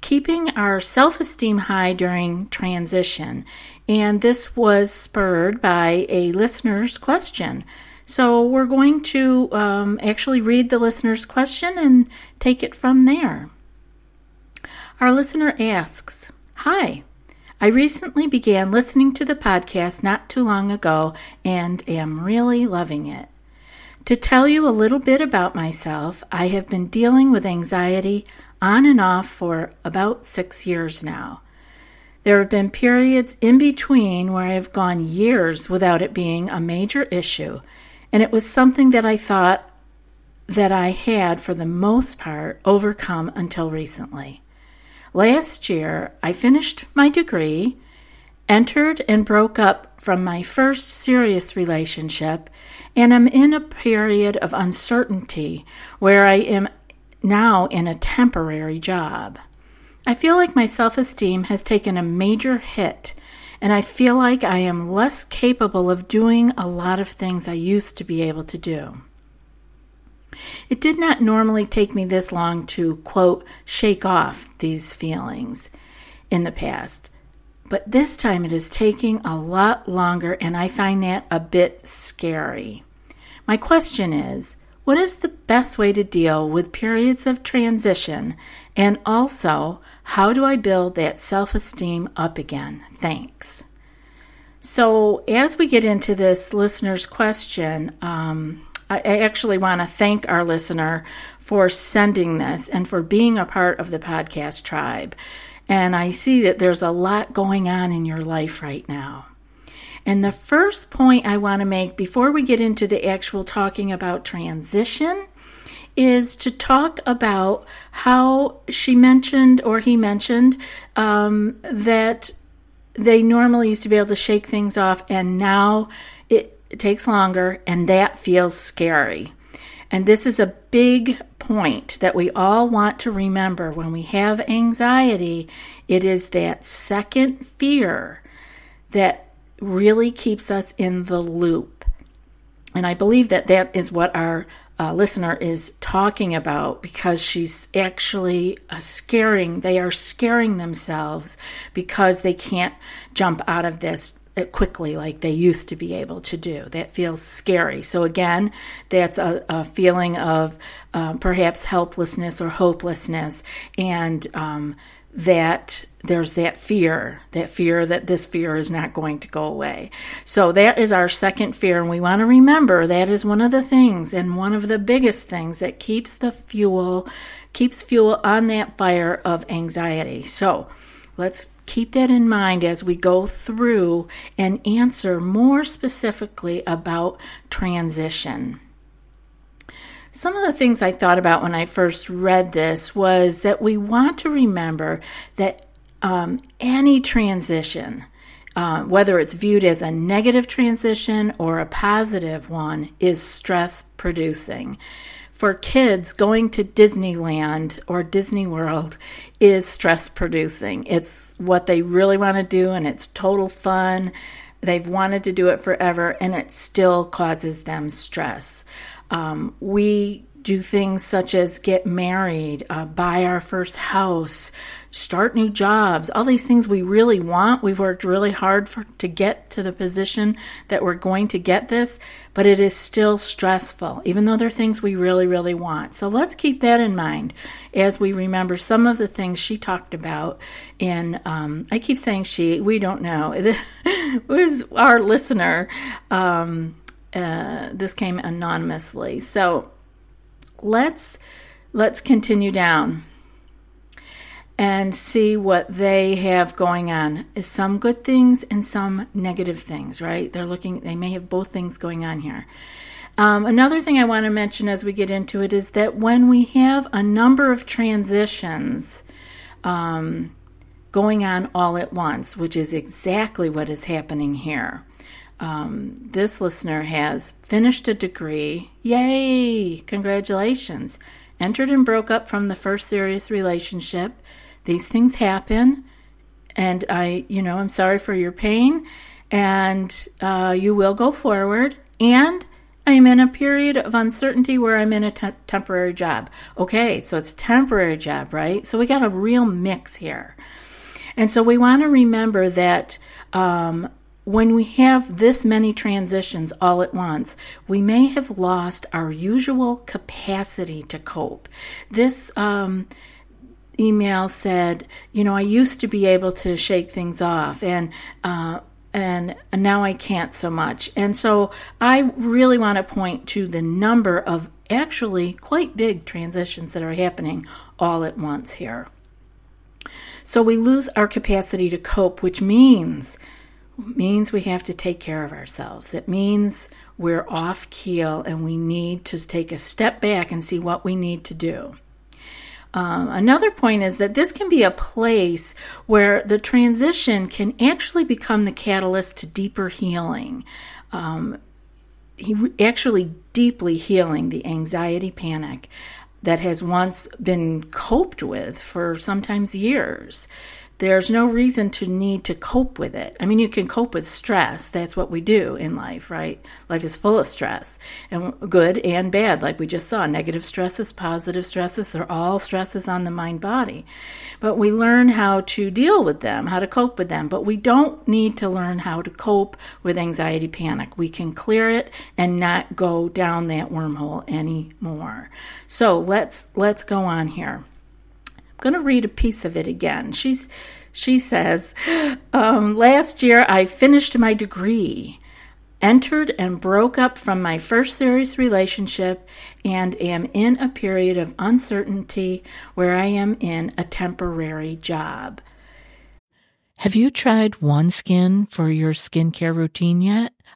keeping our self esteem high during transition. And this was spurred by a listener's question. So we're going to um, actually read the listener's question and take it from there. Our listener asks Hi, I recently began listening to the podcast not too long ago and am really loving it. To tell you a little bit about myself, I have been dealing with anxiety on and off for about six years now. There have been periods in between where I have gone years without it being a major issue, and it was something that I thought that I had, for the most part, overcome until recently. Last year, I finished my degree, entered and broke up from my first serious relationship, and am in a period of uncertainty where I am now in a temporary job. I feel like my self esteem has taken a major hit, and I feel like I am less capable of doing a lot of things I used to be able to do. It did not normally take me this long to, quote, shake off these feelings in the past, but this time it is taking a lot longer, and I find that a bit scary. My question is what is the best way to deal with periods of transition? And also, how do I build that self esteem up again? Thanks. So, as we get into this listener's question, um, I, I actually want to thank our listener for sending this and for being a part of the podcast tribe. And I see that there's a lot going on in your life right now. And the first point I want to make before we get into the actual talking about transition is to talk about how she mentioned or he mentioned um, that they normally used to be able to shake things off and now it, it takes longer and that feels scary. And this is a big point that we all want to remember when we have anxiety. It is that second fear that really keeps us in the loop. And I believe that that is what our uh, listener is talking about because she's actually uh, scaring, they are scaring themselves because they can't jump out of this uh, quickly like they used to be able to do. That feels scary. So, again, that's a, a feeling of um, perhaps helplessness or hopelessness. And um, that there's that fear, that fear that this fear is not going to go away. So that is our second fear. And we want to remember that is one of the things and one of the biggest things that keeps the fuel, keeps fuel on that fire of anxiety. So let's keep that in mind as we go through and answer more specifically about transition. Some of the things I thought about when I first read this was that we want to remember that um, any transition, uh, whether it's viewed as a negative transition or a positive one, is stress producing. for kids, going to Disneyland or Disney World is stress producing. It's what they really want to do, and it's total fun. They've wanted to do it forever, and it still causes them stress. Um, we do things such as get married, uh, buy our first house, start new jobs, all these things we really want. We've worked really hard for, to get to the position that we're going to get this, but it is still stressful, even though they're things we really, really want. So let's keep that in mind as we remember some of the things she talked about. And um, I keep saying she, we don't know. It was our listener. Um, uh, this came anonymously. So let's let's continue down and see what they have going on. Is some good things and some negative things, right? They're looking, they may have both things going on here. Um, another thing I want to mention as we get into it is that when we have a number of transitions um, going on all at once, which is exactly what is happening here. Um, this listener has finished a degree. Yay! Congratulations. Entered and broke up from the first serious relationship these things happen and i you know i'm sorry for your pain and uh, you will go forward and i'm in a period of uncertainty where i'm in a te- temporary job okay so it's a temporary job right so we got a real mix here and so we want to remember that um, when we have this many transitions all at once, we may have lost our usual capacity to cope. This um, email said, you know, I used to be able to shake things off, and uh, and now I can't so much. And so I really want to point to the number of actually quite big transitions that are happening all at once here. So we lose our capacity to cope, which means means we have to take care of ourselves. It means we're off keel and we need to take a step back and see what we need to do. Um, another point is that this can be a place where the transition can actually become the catalyst to deeper healing. Um, he actually deeply healing the anxiety panic that has once been coped with for sometimes years. There's no reason to need to cope with it. I mean, you can cope with stress. That's what we do in life, right? Life is full of stress, and good and bad, like we just saw. Negative stresses, positive stresses, they're all stresses on the mind body. But we learn how to deal with them, how to cope with them. But we don't need to learn how to cope with anxiety panic. We can clear it and not go down that wormhole anymore. So let's let's go on here going to read a piece of it again. She's, she says, um, Last year I finished my degree, entered and broke up from my first serious relationship, and am in a period of uncertainty where I am in a temporary job. Have you tried OneSkin for your skincare routine yet?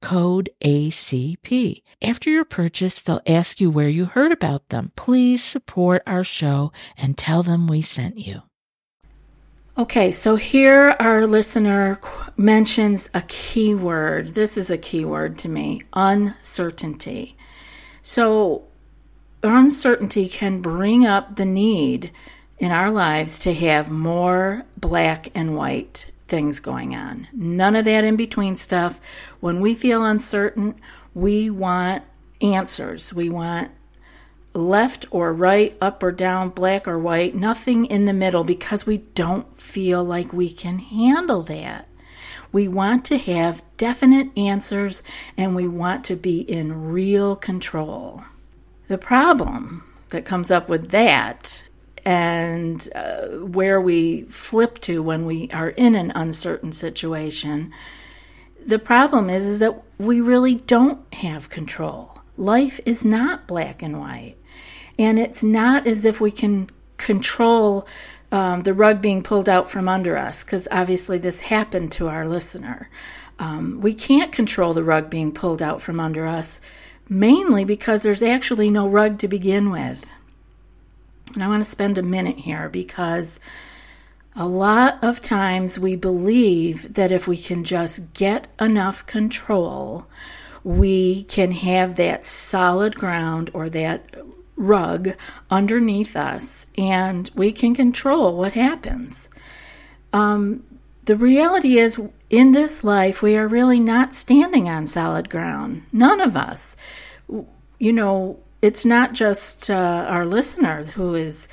code ACP. After your purchase, they'll ask you where you heard about them. Please support our show and tell them we sent you. Okay, so here our listener mentions a keyword. This is a keyword to me uncertainty. So, uncertainty can bring up the need in our lives to have more black and white things going on. None of that in between stuff. When we feel uncertain, we want answers. We want left or right, up or down, black or white, nothing in the middle because we don't feel like we can handle that. We want to have definite answers and we want to be in real control. The problem that comes up with that and uh, where we flip to when we are in an uncertain situation the problem is, is that we really don't have control life is not black and white and it's not as if we can control um, the rug being pulled out from under us, because obviously this happened to our listener. Um, we can't control the rug being pulled out from under us, mainly because there's actually no rug to begin with. And I want to spend a minute here because a lot of times we believe that if we can just get enough control, we can have that solid ground or that rug underneath us and we can control what happens. Um, the reality is, in this life, we are really not standing on solid ground. None of us. You know, it's not just uh, our listener who is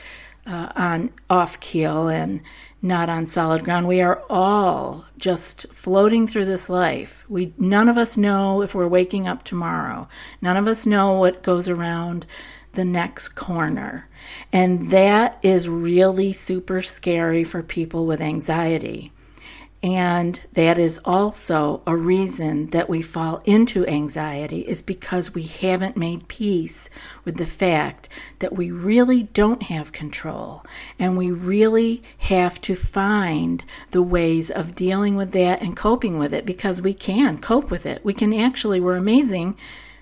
uh, on off keel and not on solid ground. We are all just floating through this life. We none of us know if we're waking up tomorrow. None of us know what goes around the next corner. And that is really super scary for people with anxiety. And that is also a reason that we fall into anxiety, is because we haven't made peace with the fact that we really don't have control. And we really have to find the ways of dealing with that and coping with it because we can cope with it. We can actually, we're amazing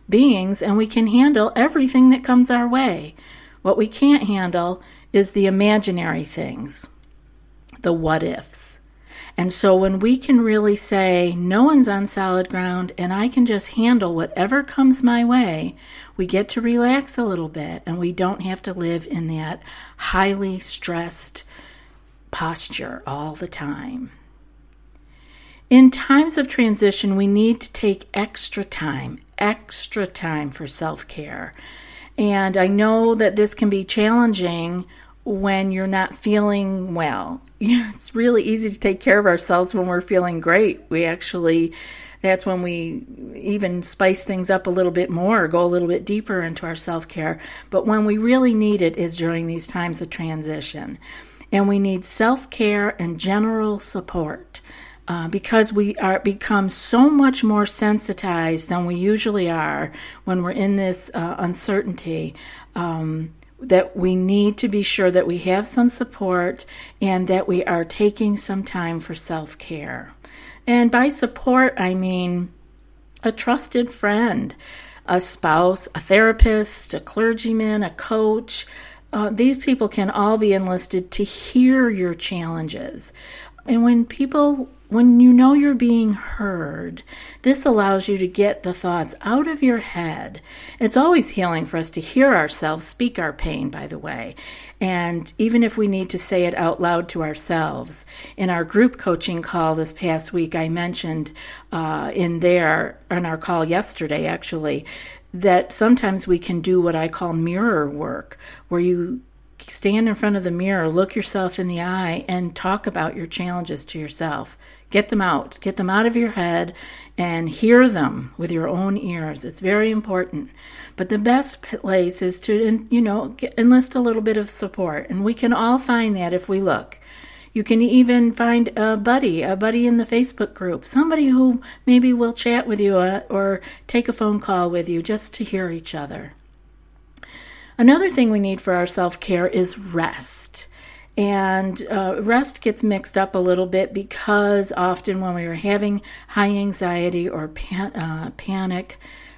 beings and we can handle everything that comes our way. What we can't handle is the imaginary things, the what ifs. And so when we can really say, no one's on solid ground and I can just handle whatever comes my way, we get to relax a little bit and we don't have to live in that highly stressed posture all the time. In times of transition, we need to take extra time, extra time for self care. And I know that this can be challenging when you're not feeling well. It's really easy to take care of ourselves when we're feeling great. We actually, that's when we even spice things up a little bit more, go a little bit deeper into our self care. But when we really need it is during these times of transition. And we need self care and general support uh, because we are become so much more sensitized than we usually are when we're in this uh, uncertainty. Um, that we need to be sure that we have some support and that we are taking some time for self care. And by support, I mean a trusted friend, a spouse, a therapist, a clergyman, a coach. Uh, these people can all be enlisted to hear your challenges. And when people when you know you're being heard, this allows you to get the thoughts out of your head. It's always healing for us to hear ourselves speak our pain, by the way. And even if we need to say it out loud to ourselves. In our group coaching call this past week, I mentioned uh, in there, in our call yesterday actually, that sometimes we can do what I call mirror work, where you stand in front of the mirror, look yourself in the eye, and talk about your challenges to yourself. Get them out. Get them out of your head and hear them with your own ears. It's very important. But the best place is to, you know, enlist a little bit of support. And we can all find that if we look. You can even find a buddy, a buddy in the Facebook group, somebody who maybe will chat with you uh, or take a phone call with you just to hear each other. Another thing we need for our self care is rest. And uh, rest gets mixed up a little bit because often when we are having high anxiety or pan- uh, panic,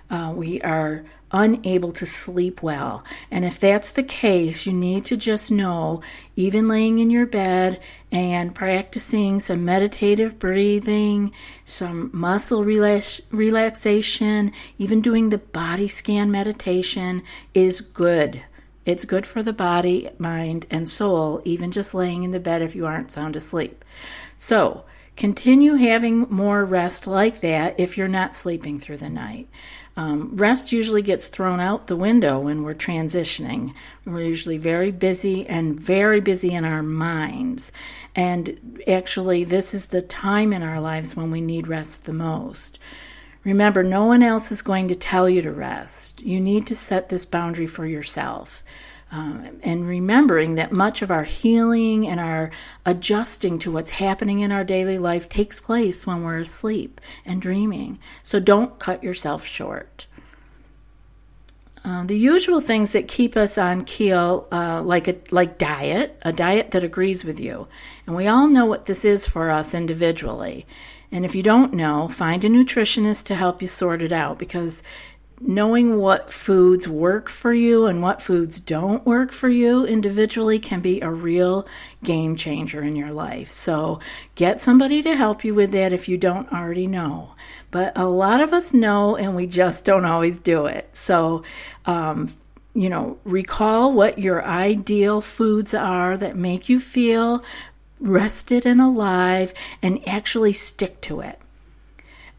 uh, we are unable to sleep well. And if that's the case, you need to just know, even laying in your bed and practicing some meditative breathing, some muscle relax- relaxation, even doing the body scan meditation is good. It's good for the body, mind, and soul, even just laying in the bed if you aren't sound asleep. So, continue having more rest like that if you're not sleeping through the night. Um, rest usually gets thrown out the window when we're transitioning. We're usually very busy and very busy in our minds. And actually, this is the time in our lives when we need rest the most. Remember, no one else is going to tell you to rest. You need to set this boundary for yourself. Um, and remembering that much of our healing and our adjusting to what's happening in our daily life takes place when we're asleep and dreaming. So don't cut yourself short. Uh, the usual things that keep us on keel, uh, like a like diet, a diet that agrees with you, and we all know what this is for us individually. And if you don't know, find a nutritionist to help you sort it out because knowing what foods work for you and what foods don't work for you individually can be a real game changer in your life. So get somebody to help you with that if you don't already know. But a lot of us know and we just don't always do it. So, um, you know, recall what your ideal foods are that make you feel rested and alive and actually stick to it.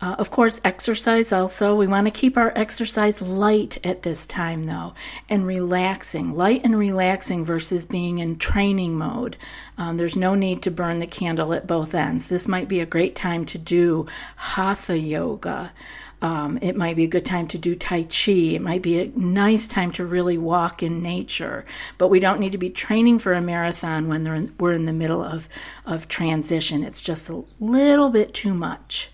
Uh, of course, exercise also. We want to keep our exercise light at this time, though, and relaxing. Light and relaxing versus being in training mode. Um, there's no need to burn the candle at both ends. This might be a great time to do hatha yoga. Um, it might be a good time to do Tai Chi. It might be a nice time to really walk in nature. But we don't need to be training for a marathon when in, we're in the middle of, of transition. It's just a little bit too much.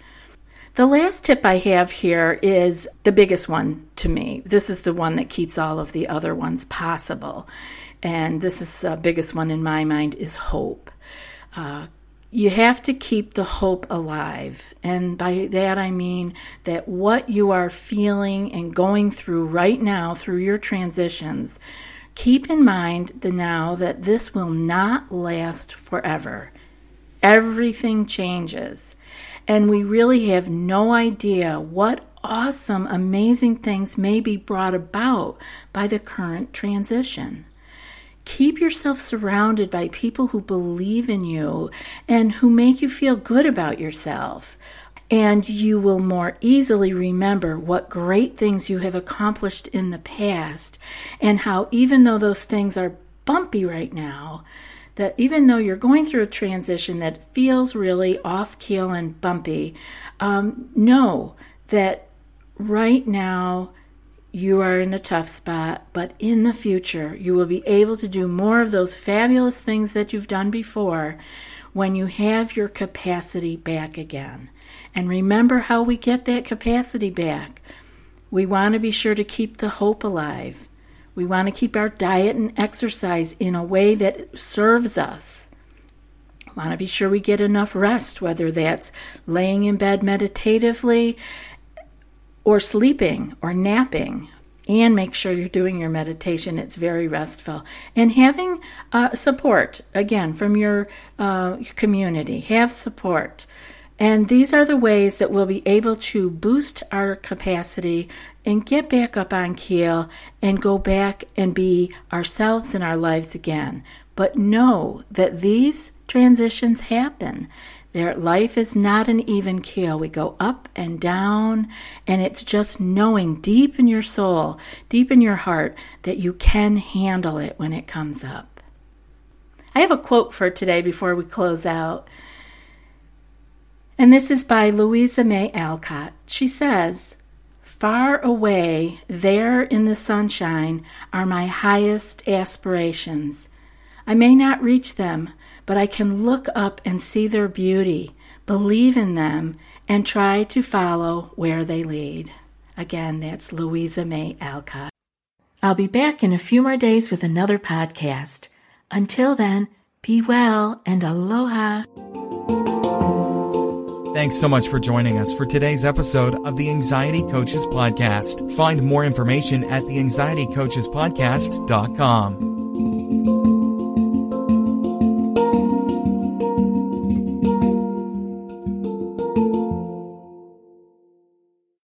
The last tip I have here is the biggest one to me. This is the one that keeps all of the other ones possible. And this is the biggest one in my mind is hope. Uh, you have to keep the hope alive. And by that I mean that what you are feeling and going through right now through your transitions, keep in mind the now that this will not last forever. Everything changes. And we really have no idea what awesome, amazing things may be brought about by the current transition. Keep yourself surrounded by people who believe in you and who make you feel good about yourself. And you will more easily remember what great things you have accomplished in the past, and how, even though those things are bumpy right now, that even though you're going through a transition that feels really off keel and bumpy, um, know that right now you are in a tough spot, but in the future you will be able to do more of those fabulous things that you've done before when you have your capacity back again. And remember how we get that capacity back. We want to be sure to keep the hope alive. We want to keep our diet and exercise in a way that serves us. We want to be sure we get enough rest, whether that's laying in bed meditatively or sleeping or napping. And make sure you're doing your meditation. It's very restful. And having uh, support, again, from your uh, community. Have support. And these are the ways that we'll be able to boost our capacity and get back up on keel and go back and be ourselves in our lives again. But know that these transitions happen. Their life is not an even keel. We go up and down, and it's just knowing deep in your soul, deep in your heart, that you can handle it when it comes up. I have a quote for today before we close out. And this is by Louisa May Alcott. She says, Far away, there in the sunshine, are my highest aspirations. I may not reach them, but I can look up and see their beauty, believe in them, and try to follow where they lead. Again, that's Louisa May Alcott. I'll be back in a few more days with another podcast. Until then, be well and aloha. Thanks so much for joining us for today's episode of the Anxiety Coaches Podcast. Find more information at the anxietycoachespodcast.com.